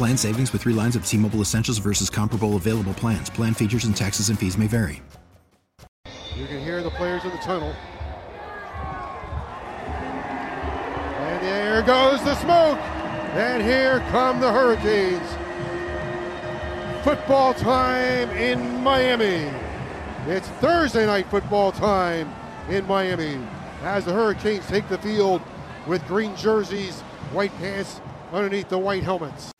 Plan savings with three lines of T Mobile Essentials versus comparable available plans. Plan features and taxes and fees may vary. You can hear the players in the tunnel. And there goes the smoke. And here come the Hurricanes. Football time in Miami. It's Thursday night football time in Miami as the Hurricanes take the field with green jerseys, white pants underneath the white helmets.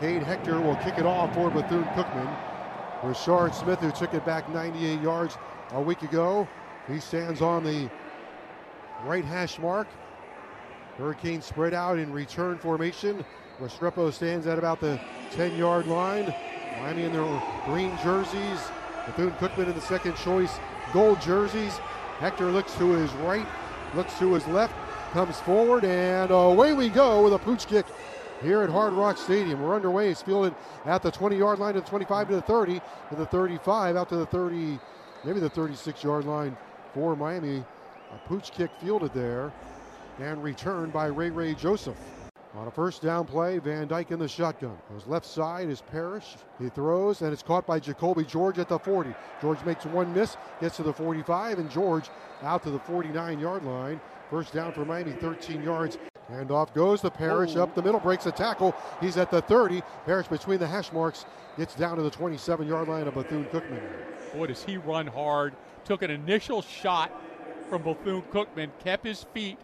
Cade Hector will kick it off for Bethune Cookman. Brashard Smith, who took it back 98 yards a week ago, he stands on the right hash mark. Hurricanes spread out in return formation. Restrepo stands at about the 10 yard line. Miami in their green jerseys. Bethune Cookman in the second choice gold jerseys. Hector looks to his right, looks to his left, comes forward, and away we go with a pooch kick here at Hard Rock Stadium. We're underway. It's fielded at the 20 yard line to the 25 to the 30 to the 35 out to the 30, maybe the 36 yard line for Miami. A pooch kick fielded there and returned by Ray Ray Joseph. On a first down play, Van Dyke in the shotgun. Goes left side is Parrish. He throws, and it's caught by Jacoby George at the 40. George makes one miss, gets to the 45, and George out to the 49 yard line. First down for Miami, 13 yards. And off goes the Parrish up the middle, breaks a tackle. He's at the 30. Parrish between the hash marks gets down to the 27 yard line of Bethune Cookman. Boy, does he run hard. Took an initial shot from Bethune Cookman, kept his feet.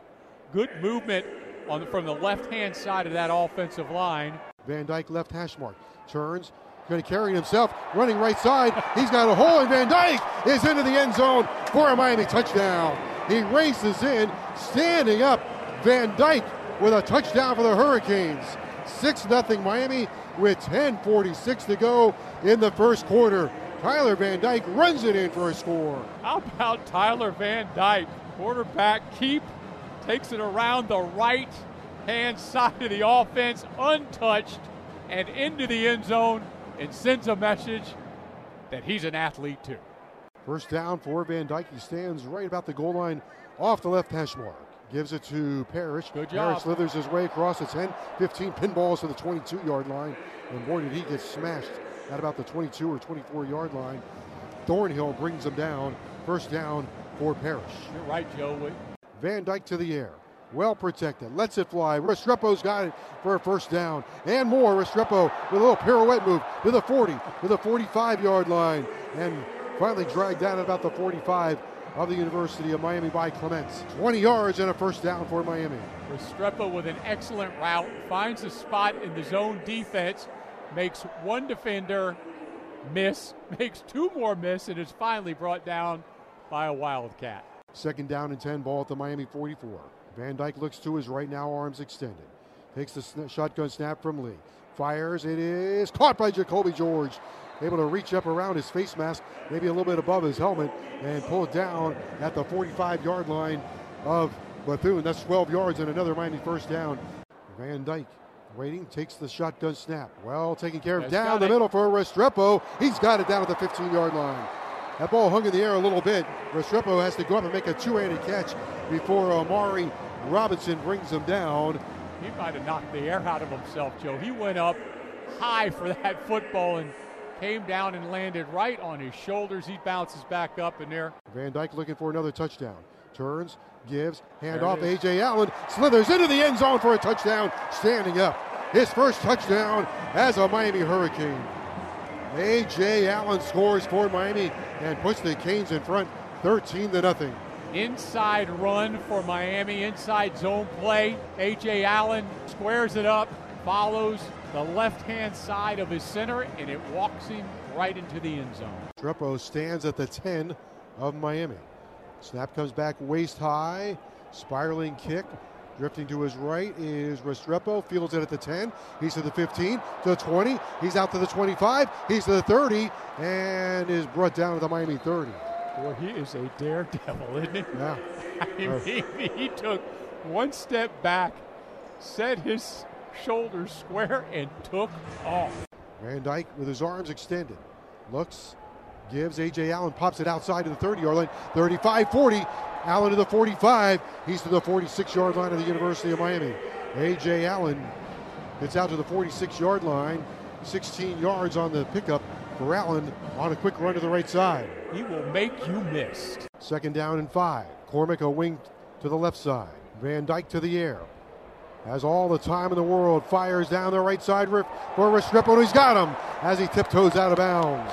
Good movement on the, from the left hand side of that offensive line. Van Dyke left hash mark. Turns, going to carry himself, running right side. He's got a hole, and Van Dyke is into the end zone for a Miami touchdown. He races in, standing up. Van Dyke with a touchdown for the Hurricanes. 6 0 Miami with 10.46 to go in the first quarter. Tyler Van Dyke runs it in for a score. How about Tyler Van Dyke? Quarterback keep takes it around the right hand side of the offense, untouched, and into the end zone, and sends a message that he's an athlete too. First down for Van Dyke. He stands right about the goal line off the left hash mark. Gives it to Parrish. Good job. Parrish slithers his way across the 10, 15 pinballs to the 22 yard line. And boy, did he get smashed at about the 22 or 24 yard line. Thornhill brings him down. First down for Parrish. You're right, Joe. Van Dyke to the air. Well protected. Lets it fly. Restrepo's got it for a first down. And more. Restrepo with a little pirouette move to the 40, to the 45 yard line. And finally dragged down at about the 45 of the University of Miami by Clements. 20 yards and a first down for Miami. Restrepo with an excellent route. Finds a spot in the zone defense. Makes one defender miss. Makes two more miss. And is finally brought down by a Wildcat. Second down and 10 ball at the Miami 44. Van Dyke looks to his right now, arms extended. Takes the sn- shotgun snap from Lee. Fires. It is caught by Jacoby George. Able to reach up around his face mask, maybe a little bit above his helmet, and pull it down at the 45 yard line of Bethune. That's 12 yards and another Miami first down. Van Dyke waiting, takes the shotgun snap. Well taken care of down the it. middle for Restrepo. He's got it down at the 15 yard line. That ball hung in the air a little bit. Restrepo has to go up and make a two-handed catch before Amari Robinson brings him down. He might have knocked the air out of himself, Joe. He went up high for that football and came down and landed right on his shoulders. He bounces back up in there. Van Dyke looking for another touchdown. Turns, gives, hand There off. Ajay Allen, slithers into the end zone for a touchdown, standing up. his first touchdown as a Miami Hurricane. Ajay Allen scores for Miami and puts the Canes in front 13 to nothing. Inside run for Miami, inside zone play. Ajay Allen squares it up, follows the left hand side of his center, and it walks him right into the end zone. Restrepo stands at the 10 of Miami. Snap comes back waist high, spiraling kick. Drifting to his right is Restrepo, fields it at the 10. He's to the 15, to the 20. He's out to the 25. He's to the 30, and is brought down to the Miami 30. Boy, he is a daredevil, isn't he? Yeah. I mean, he took one step back, set his shoulders square, and took off. Van Dyke with his arms extended. Looks, gives Ajay Allen, pops it outside to the 30 yard line. 35 40. Allen to the 45. He's to the 46 yard line of the University of Miami. Ajay Allen gets out to the 46 yard line. 16 yards on the pickup for Allen on a quick run to the right side. He will make you miss. Second down and five. Cormick a wing to the left side. Van Dyke to the air. Has all the time in the world. Fires down the right side for Restrepo. And he's got him as he tiptoes out of bounds.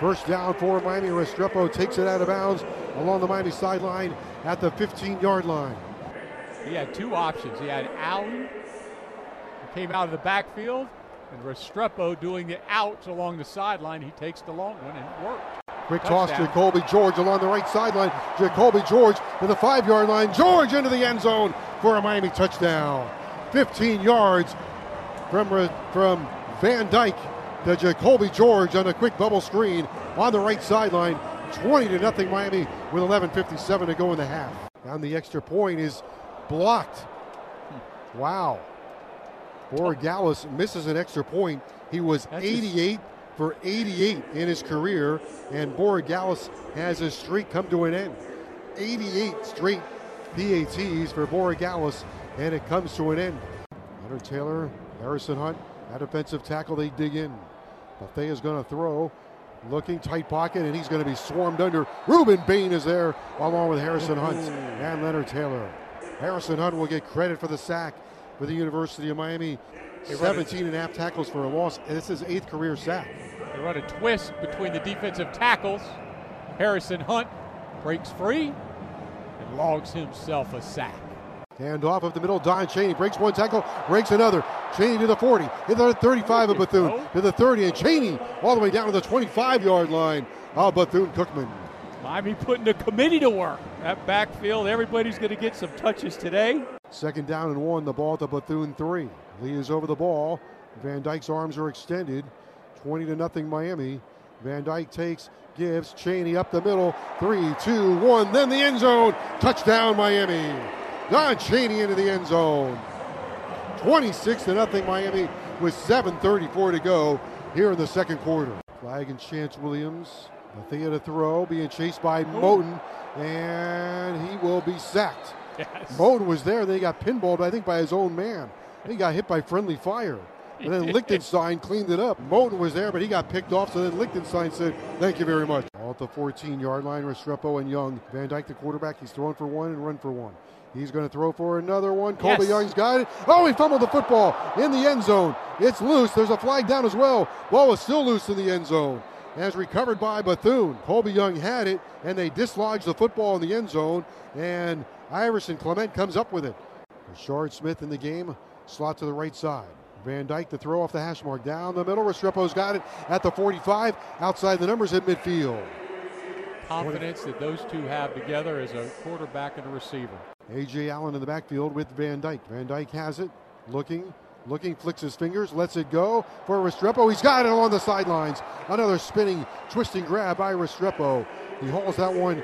First down for Miami. Restrepo takes it out of bounds along the Miami sideline at the 15 yard line. He had two options. He had Allen, who came out of the backfield, and Restrepo doing the outs along the sideline. He takes the long one and it worked. Quick Touchdown. toss to Jacoby George along the right sideline. Jacoby George to the five yard line. George into the end zone for a Miami touchdown. 15 yards from, from Van Dyke to Jacoby George on a quick bubble screen on the right sideline. 20 to nothing Miami with 11.57 to go in the half. And the extra point is blocked. Wow. Borregales misses an extra point. He was That's 88 for 88 in his career, and Borregales has his streak come to an end. 88 straight PATs for Borregales, and it comes to an end. Leonard Taylor, Harrison Hunt, that defensive tackle, they dig in. Bethea is going to throw. Looking tight pocket, and he's going to be swarmed under. Rueben Bain is there, along with Harrison Hunt and Leonard Taylor. Harrison Hunt will get credit for the sack for the University of Miami. 17 and a half tackles for a loss. And this is his eighth career sack. They run a twist between the defensive tackles. Harrison Hunt breaks free and logs himself a sack. Hand off of the middle. Don Chaney breaks one tackle, breaks another. Chaney to the 40, to the 35 of Bethune, to the 30, and Chaney all the way down to the 25 yard line of Bethune Cookman. Miami putting the committee to work. That backfield, everybody's going to get some touches today. Second down and one, the ball to Bethune three. Lee is over the ball. Van Dyke's arms are extended. 20 to nothing Miami. Van Dyke takes, gives Chaney up the middle. Three, two, one. Then the end zone. Touchdown Miami. Don Chaney into the end zone. 26 to nothing Miami with 7.34 to go here in the second quarter. Flag and Chance Williams. Bethea to throw, being chased by Moten, and he will be sacked. Yes. Moten was there, They got pinballed, I think, by his own man. He got hit by friendly fire. And then Lichtenstein cleaned it up. Moten was there, but he got picked off. So then Lichtenstein said, Thank you very much. All at the 14 yard line, Restrepo and Young. Van Dyke, the quarterback, he's throwing for one and run for one. He's going to throw for another one. Colby yes. Young's got it. Oh, he fumbled the football in the end zone. It's loose. There's a flag down as well. Ball is still loose in the end zone. As recovered by Bethune. Colby Young had it, and they dislodged the football in the end zone. And Iverson Clement comes up with it. Shard Smith in the game. Slot to the right side. Van Dyke to throw off the hash mark down the middle. Restrepo's got it at the 45. Outside the numbers at midfield. Confidence that those two have together as a quarterback and a receiver. Ajay Allen in the backfield with Van Dyke. Van Dyke has it. Looking, looking, flicks his fingers, lets it go for Restrepo. He's got it along the sidelines. Another spinning, twisting grab by Restrepo. He hauls that one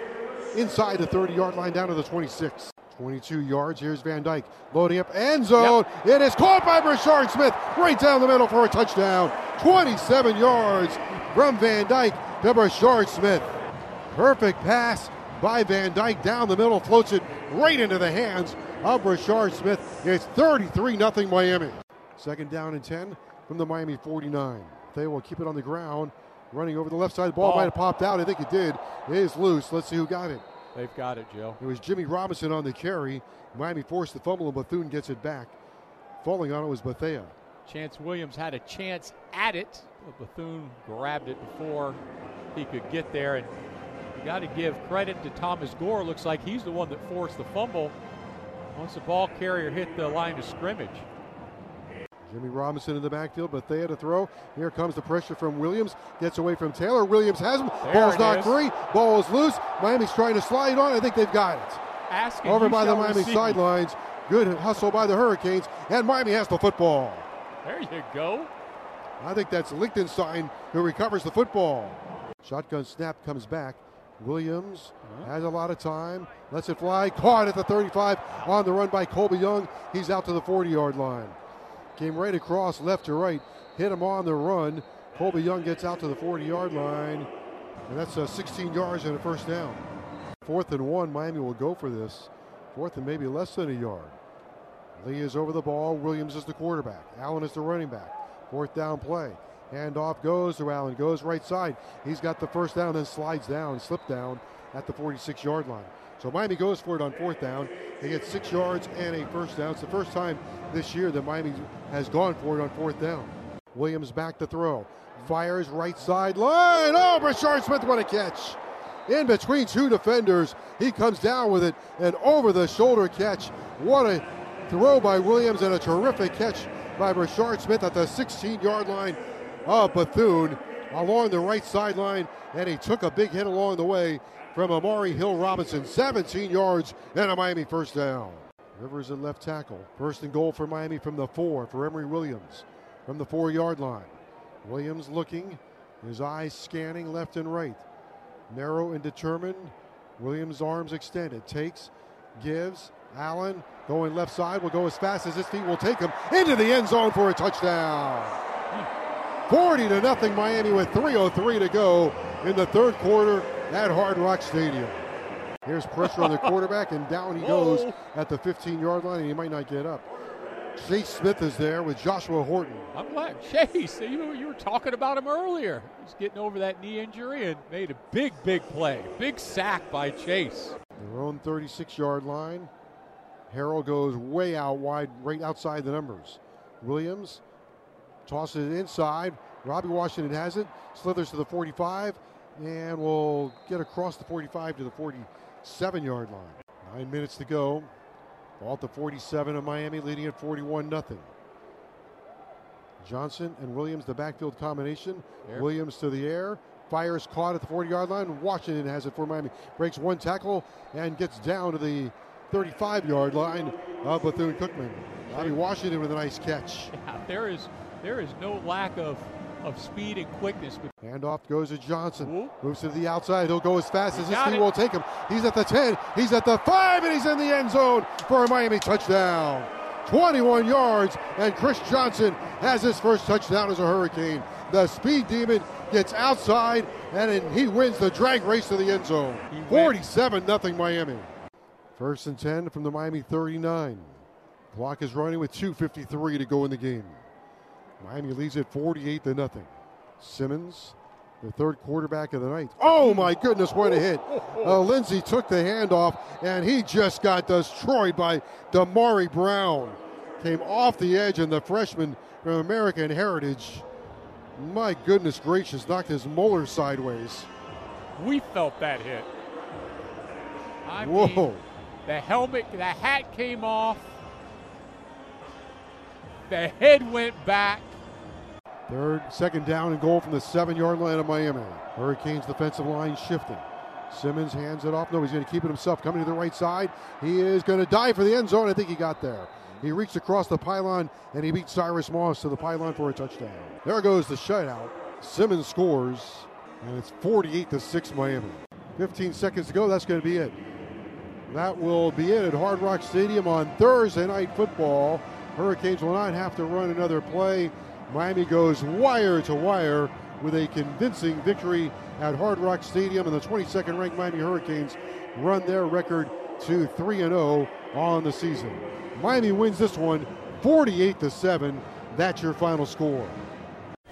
inside the 30 yard line down to the 26. 22 yards. Here's Van Dyke loading up end zone. Yep. It is caught by Brashard Smith right down the middle for a touchdown. 27 yards from Van Dyke to Brashard Smith. Perfect pass by Van Dyke down the middle, floats it right into the hands of Brashard Smith. It's 33 0 Miami. Second down and 10 from the Miami 49. They will keep it on the ground, running over the left side. The ball, ball. might have popped out. I think it did. It is loose. Let's see who got it. They've got it, Joe. It was Jimmy Robinson on the carry. Miami forced the fumble, and Bethune gets it back. Falling on it was Bethea. Chance Williams had a chance at it, but Bethune grabbed it before he could get there. And you got to give credit to Thomas Gore. Looks like he's the one that forced the fumble once the ball carrier hit the line of scrimmage. Jimmy Robinson in the backfield, but they had to throw. Here comes the pressure from Williams. Gets away from Taylor. Williams has him. There Ball's not is. free. Ball is loose. Miami's trying to slide on. I think they've got it. Asking Over by the Miami receive. sidelines. Good hustle by the Hurricanes. And Miami has the football. There you go. I think that's Lichtenstein who recovers the football. Shotgun snap comes back. Williams uh-huh. has a lot of time. Lets it fly. Caught at the 35 on the run by Colby Young. He's out to the 40 yard line. Came right across left to right. Hit him on the run. Colby Young gets out to the 40 yard line. And that's uh, 16 yards and a first down. Fourth and one. Miami will go for this. Fourth and maybe less than a yard. Lee is over the ball. Williams is the quarterback. Allen is the running back. Fourth down play. Handoff goes to Allen. Goes right side. He's got the first down, then slides down, slip down at the 46 yard line. So Miami goes for it on fourth down. They get six yards and a first down. It's the first time this year that Miami has gone for it on fourth down. Williams back to throw. Fires right side line. Oh, Brashard Smith, what a catch. In between two defenders. He comes down with it. An over the shoulder catch. What a throw by Williams and a terrific catch by Brashard Smith at the 16 yard line of Bethune along the right sideline. And he took a big hit along the way from Amari Hill Robinson. 17 yards and a Miami first down. Rivers in left tackle. First and goal for Miami from the four for Emory Williams from the four yard line. Williams looking, his eyes scanning left and right. Narrow and determined. Williams' arms extended. Takes, gives. Allen going left side will go as fast as his feet will take him into the end zone for a touchdown. 40 to nothing Miami with 3.03 to go in the third quarter at Hard Rock Stadium. Here's pressure on the quarterback, and down he goes at the 15 yard line, and he might not get up. Chase Smith is there with Joshua Horton. I'm glad. Chase, you, you were talking about him earlier. He's getting over that knee injury and made a big, big play. Big sack by Chase. Their own 36 yard line. Harrell goes way out wide, right outside the numbers. Williams tosses it inside. Robbie Washington has it, slithers to the 45, and will get across the 45 to the 47 yard line. Nine minutes to go. Ball at the 47 of Miami, leading at 41 0. Johnson and Williams, the backfield combination. There. Williams to the air. Fires caught at the 40 yard line. Washington has it for Miami. Breaks one tackle and gets down to the 35 yard line of Bethune Cookman. Bobby Washington with a nice catch. Yeah, there is there is no lack of, of speed and quickness. Handoff goes to Johnson. Ooh. Moves to the outside. He'll go as fast He as his got feet it. will take him. He's at the 10. He's at the 5, and he's in the end zone for a Miami touchdown. 21 yards, and Chris Johnson has his first touchdown as a Hurricane. The speed demon gets outside, and he wins the drag race to the end zone. 47 0 Miami. First and 10 from the Miami 39. Clock is running with 2.53 to go in the game. Miami leads it 48 to nothing. Simmons, the third quarterback of the night. Oh my goodness, what a hit! Uh, Lindsey took the handoff, and he just got destroyed by Damari Brown. Came off the edge, and the freshman from American Heritage, my goodness gracious, knocked his molar sideways. We felt that hit. I Whoa! mean, the helmet, the hat came off. The head went back. Third, second down and goal from the seven yard line of Miami. Hurricanes defensive line shifting. Simmons hands it off. No, he's going to keep it himself. Coming to the right side. He is going to dive for the end zone. I think he got there. He reached across the pylon and he beat Cyrus Moss to the pylon for a touchdown. There goes the shutout. Simmons scores, and it's 48 to 6 Miami. 15 seconds to go. That's going to be it. That will be it at Hard Rock Stadium on Thursday Night Football. Hurricanes will not have to run another play. Miami goes wire to wire with a convincing victory at Hard Rock Stadium, and the 22nd ranked Miami Hurricanes run their record to 3 0 on the season. Miami wins this one 48 to 7. That's your final score.